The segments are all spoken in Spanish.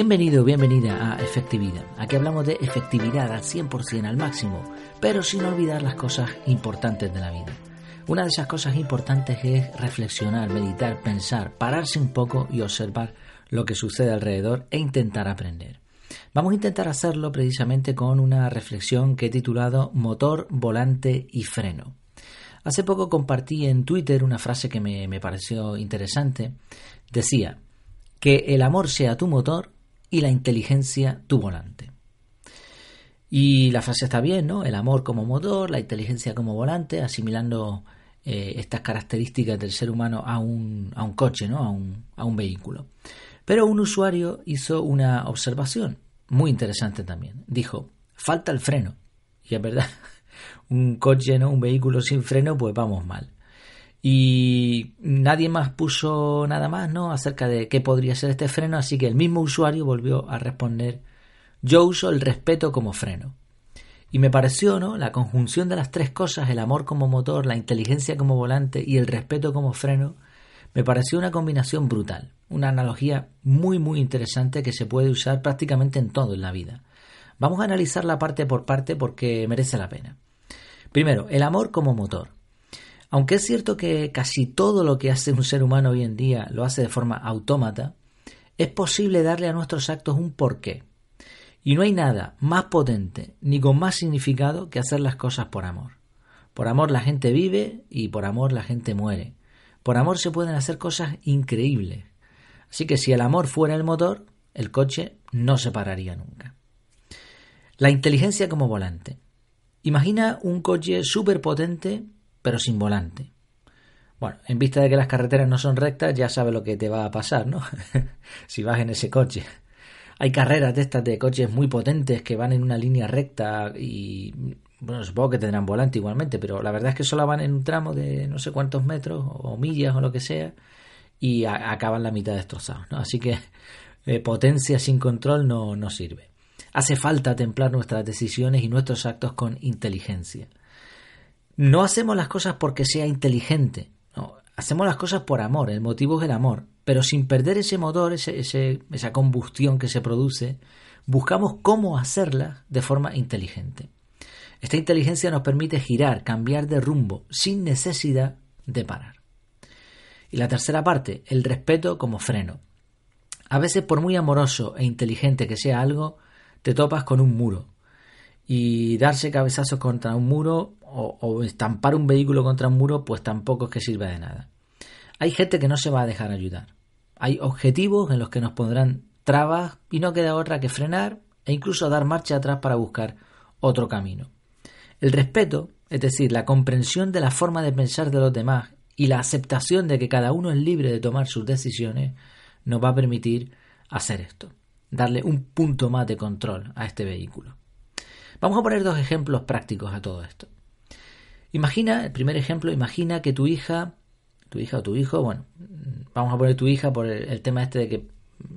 Bienvenido, bienvenida a Efectividad. Aquí hablamos de efectividad al 100%, al máximo, pero sin olvidar las cosas importantes de la vida. Una de esas cosas importantes es reflexionar, meditar, pensar, pararse un poco y observar lo que sucede alrededor e intentar aprender. Vamos a intentar hacerlo precisamente con una reflexión que he titulado Motor, volante y freno. Hace poco compartí en Twitter una frase que me, me pareció interesante. Decía, que el amor sea tu motor y la inteligencia tu volante. Y la frase está bien, ¿no? El amor como motor, la inteligencia como volante, asimilando eh, estas características del ser humano a un, a un coche, ¿no? A un, a un vehículo. Pero un usuario hizo una observación muy interesante también. Dijo, falta el freno. Y es verdad, un coche, ¿no? Un vehículo sin freno, pues vamos mal. Y nadie más puso nada más, ¿no? Acerca de qué podría ser este freno, así que el mismo usuario volvió a responder, yo uso el respeto como freno. Y me pareció, ¿no? La conjunción de las tres cosas, el amor como motor, la inteligencia como volante y el respeto como freno, me pareció una combinación brutal, una analogía muy muy interesante que se puede usar prácticamente en todo en la vida. Vamos a analizarla parte por parte porque merece la pena. Primero, el amor como motor. Aunque es cierto que casi todo lo que hace un ser humano hoy en día lo hace de forma autómata, es posible darle a nuestros actos un porqué. Y no hay nada más potente ni con más significado que hacer las cosas por amor. Por amor la gente vive y por amor la gente muere. Por amor se pueden hacer cosas increíbles. Así que si el amor fuera el motor, el coche no se pararía nunca. La inteligencia como volante. Imagina un coche súper potente pero sin volante. Bueno, en vista de que las carreteras no son rectas, ya sabes lo que te va a pasar, ¿no? si vas en ese coche. Hay carreras de estas de coches muy potentes que van en una línea recta y, bueno, supongo que tendrán volante igualmente, pero la verdad es que solo van en un tramo de no sé cuántos metros o millas o lo que sea y acaban la mitad destrozados, ¿no? Así que eh, potencia sin control no, no sirve. Hace falta templar nuestras decisiones y nuestros actos con inteligencia. No hacemos las cosas porque sea inteligente, hacemos las cosas por amor, el motivo es el amor, pero sin perder ese motor, esa combustión que se produce, buscamos cómo hacerlas de forma inteligente. Esta inteligencia nos permite girar, cambiar de rumbo, sin necesidad de parar. Y la tercera parte, el respeto como freno. A veces, por muy amoroso e inteligente que sea algo, te topas con un muro. Y darse cabezazos contra un muro o, estampar un vehículo contra un muro, pues tampoco es que sirva de nada. Hay gente que no se va a dejar ayudar. Hay objetivos en los que nos pondrán trabas y no queda otra que frenar e incluso dar marcha atrás para buscar otro camino. El respeto, es decir, la comprensión de la forma de pensar de los demás y la aceptación de que cada uno es libre de tomar sus decisiones, nos va a permitir hacer esto, darle un punto más de control a este vehículo. Vamos a poner dos ejemplos prácticos a todo esto. Imagina, el primer ejemplo, imagina que tu hija, tu hija o tu hijo, bueno, vamos a poner tu hija por el, tema este de que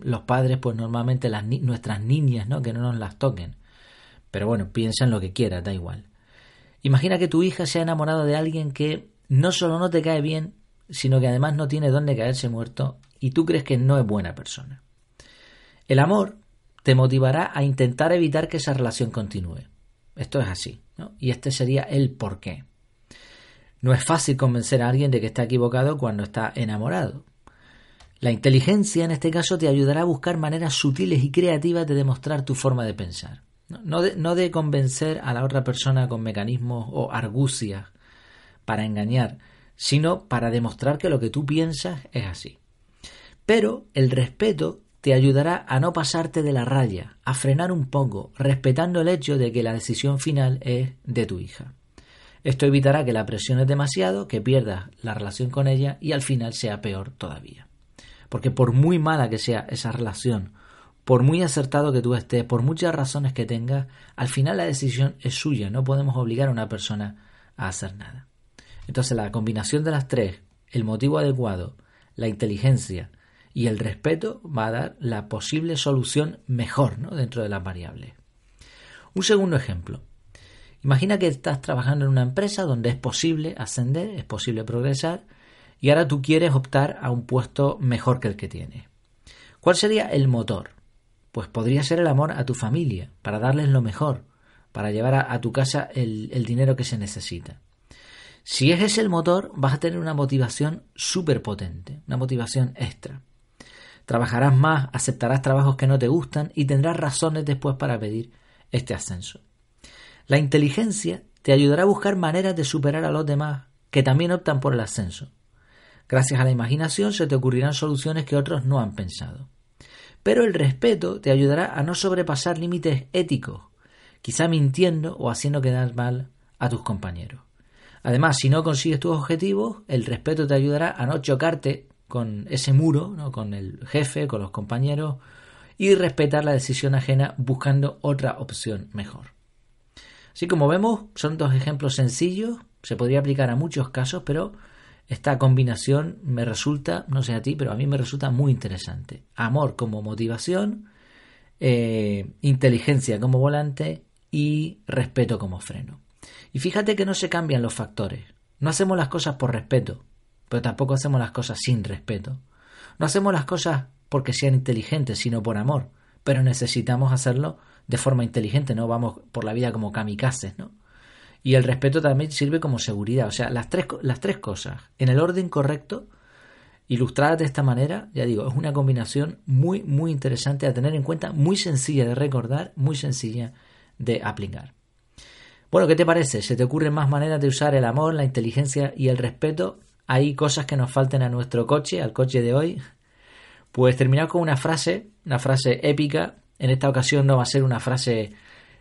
los padres, pues normalmente las, nuestras niñas, ¿no? Que no nos las toquen. Pero bueno, piensa en lo que quieras, da igual. Imagina que tu hija se ha enamorado de alguien que no solo no te cae bien, sino que además no tiene dónde caerse muerto y tú crees que no es buena persona. El amor te motivará a intentar evitar que esa relación continúe. Esto es así, ¿no? Y este sería el porqué. No es fácil convencer a alguien de que está equivocado cuando está enamorado. La inteligencia en este caso te ayudará a buscar maneras sutiles y creativas de demostrar tu forma de pensar. No de, convencer a la otra persona con mecanismos o argucias para engañar, sino para demostrar que lo que tú piensas es así. Pero el respeto te ayudará a no pasarte de la raya, a frenar un poco, respetando el hecho de que la decisión final es de tu hija. Esto evitará que la presiones demasiado, que pierdas la relación con ella y al final sea peor todavía. Porque por muy mala que sea esa relación, por muy acertado que tú estés, por muchas razones que tengas, al final la decisión es suya, no podemos obligar a una persona a hacer nada. Entonces la combinación de las tres, el motivo adecuado, la inteligencia y el respeto va a dar la posible solución mejor ¿no? dentro de las variables. Un segundo ejemplo. Imagina que estás trabajando en una empresa donde es posible ascender, es posible progresar, y ahora tú quieres optar a un puesto mejor que el que tienes. ¿Cuál sería el motor? pues podría ser el amor a tu familia, para darles lo mejor, para llevar a, tu casa el, el dinero que se necesita. Si es ese el motor, vas a tener una motivación súper potente, una motivación extra. Trabajarás más, aceptarás trabajos que no te gustan y tendrás razones después para pedir este ascenso. La inteligencia te ayudará a buscar maneras de superar a los demás que también optan por el ascenso. Gracias a la imaginación se te ocurrirán soluciones que otros no han pensado. Pero el respeto te ayudará a no sobrepasar límites éticos, quizá mintiendo o haciendo quedar mal a tus compañeros. Además, si no consigues tus objetivos, el respeto te ayudará a no chocarte con ese muro, ¿no? con el jefe, con los compañeros, y respetar la decisión ajena buscando otra opción mejor. Así como vemos, son dos ejemplos sencillos, se podría aplicar a muchos casos, pero esta combinación me resulta, no sé a ti, pero a mí me resulta muy interesante. Amor como motivación, eh, inteligencia como volante y respeto como freno. Y fíjate que no se cambian los factores. No hacemos las cosas por respeto, pero tampoco hacemos las cosas sin respeto. No hacemos las cosas porque sean inteligentes, sino por amor, pero necesitamos hacerlo de forma inteligente, no vamos por la vida como kamikazes, ¿no? Y el respeto también sirve como seguridad, o sea, las tres, las tres cosas, en el orden correcto, ilustradas de esta manera, ya digo, es una combinación muy, muy interesante a tener en cuenta, muy sencilla de recordar, muy sencilla de aplicar. Bueno, ¿qué te parece? ¿Se te ocurren más maneras de usar el amor, la inteligencia y el respeto? ¿Hay cosas que nos falten a nuestro coche, al coche de hoy? Pues terminar con una frase, una frase épica. En esta ocasión no va a ser una frase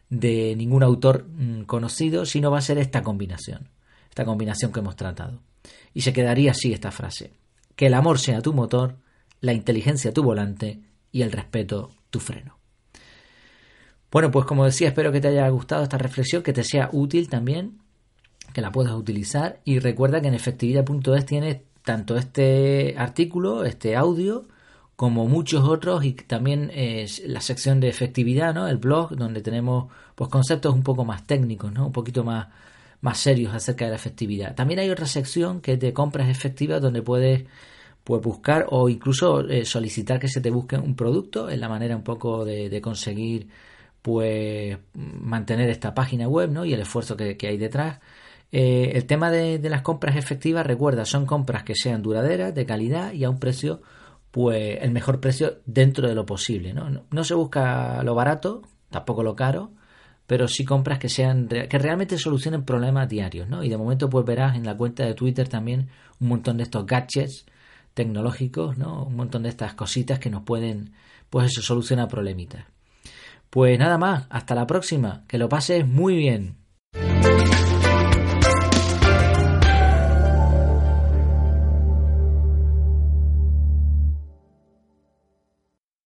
de ningún autor mm, conocido, sino va a ser esta combinación, esta combinación que hemos tratado. Y se quedaría así esta frase. Que el amor sea tu motor, la inteligencia tu volante y el respeto tu freno. Bueno, pues como decía, espero que te haya gustado esta reflexión, que te sea útil también, que la puedas utilizar y recuerda que en efectividad.es tienes tanto este artículo, este audio, como muchos otros y también la sección de efectividad, ¿no? El blog donde tenemos pues conceptos un poco más técnicos, ¿no? Un poquito más más serios acerca de la efectividad. También hay otra sección que es de compras efectivas donde puedes pues buscar o incluso eh, solicitar que se te busque un producto, es la manera un poco de conseguir pues mantener esta página web ¿no? y el esfuerzo que, hay detrás. Eh, el tema de, las compras efectivas, recuerda, son compras que sean duraderas, de calidad y a un precio, pues el mejor precio dentro de lo posible. No, no, se busca lo barato, tampoco lo caro, pero sí compras que sean que realmente solucionen problemas diarios, ¿no? Y de momento pues verás en la cuenta de Twitter también un montón de estos gadgets tecnológicos, ¿no? Un montón de estas cositas que nos pueden pues eso solucionar problemitas. Pues nada más, hasta la próxima, que lo pases muy bien.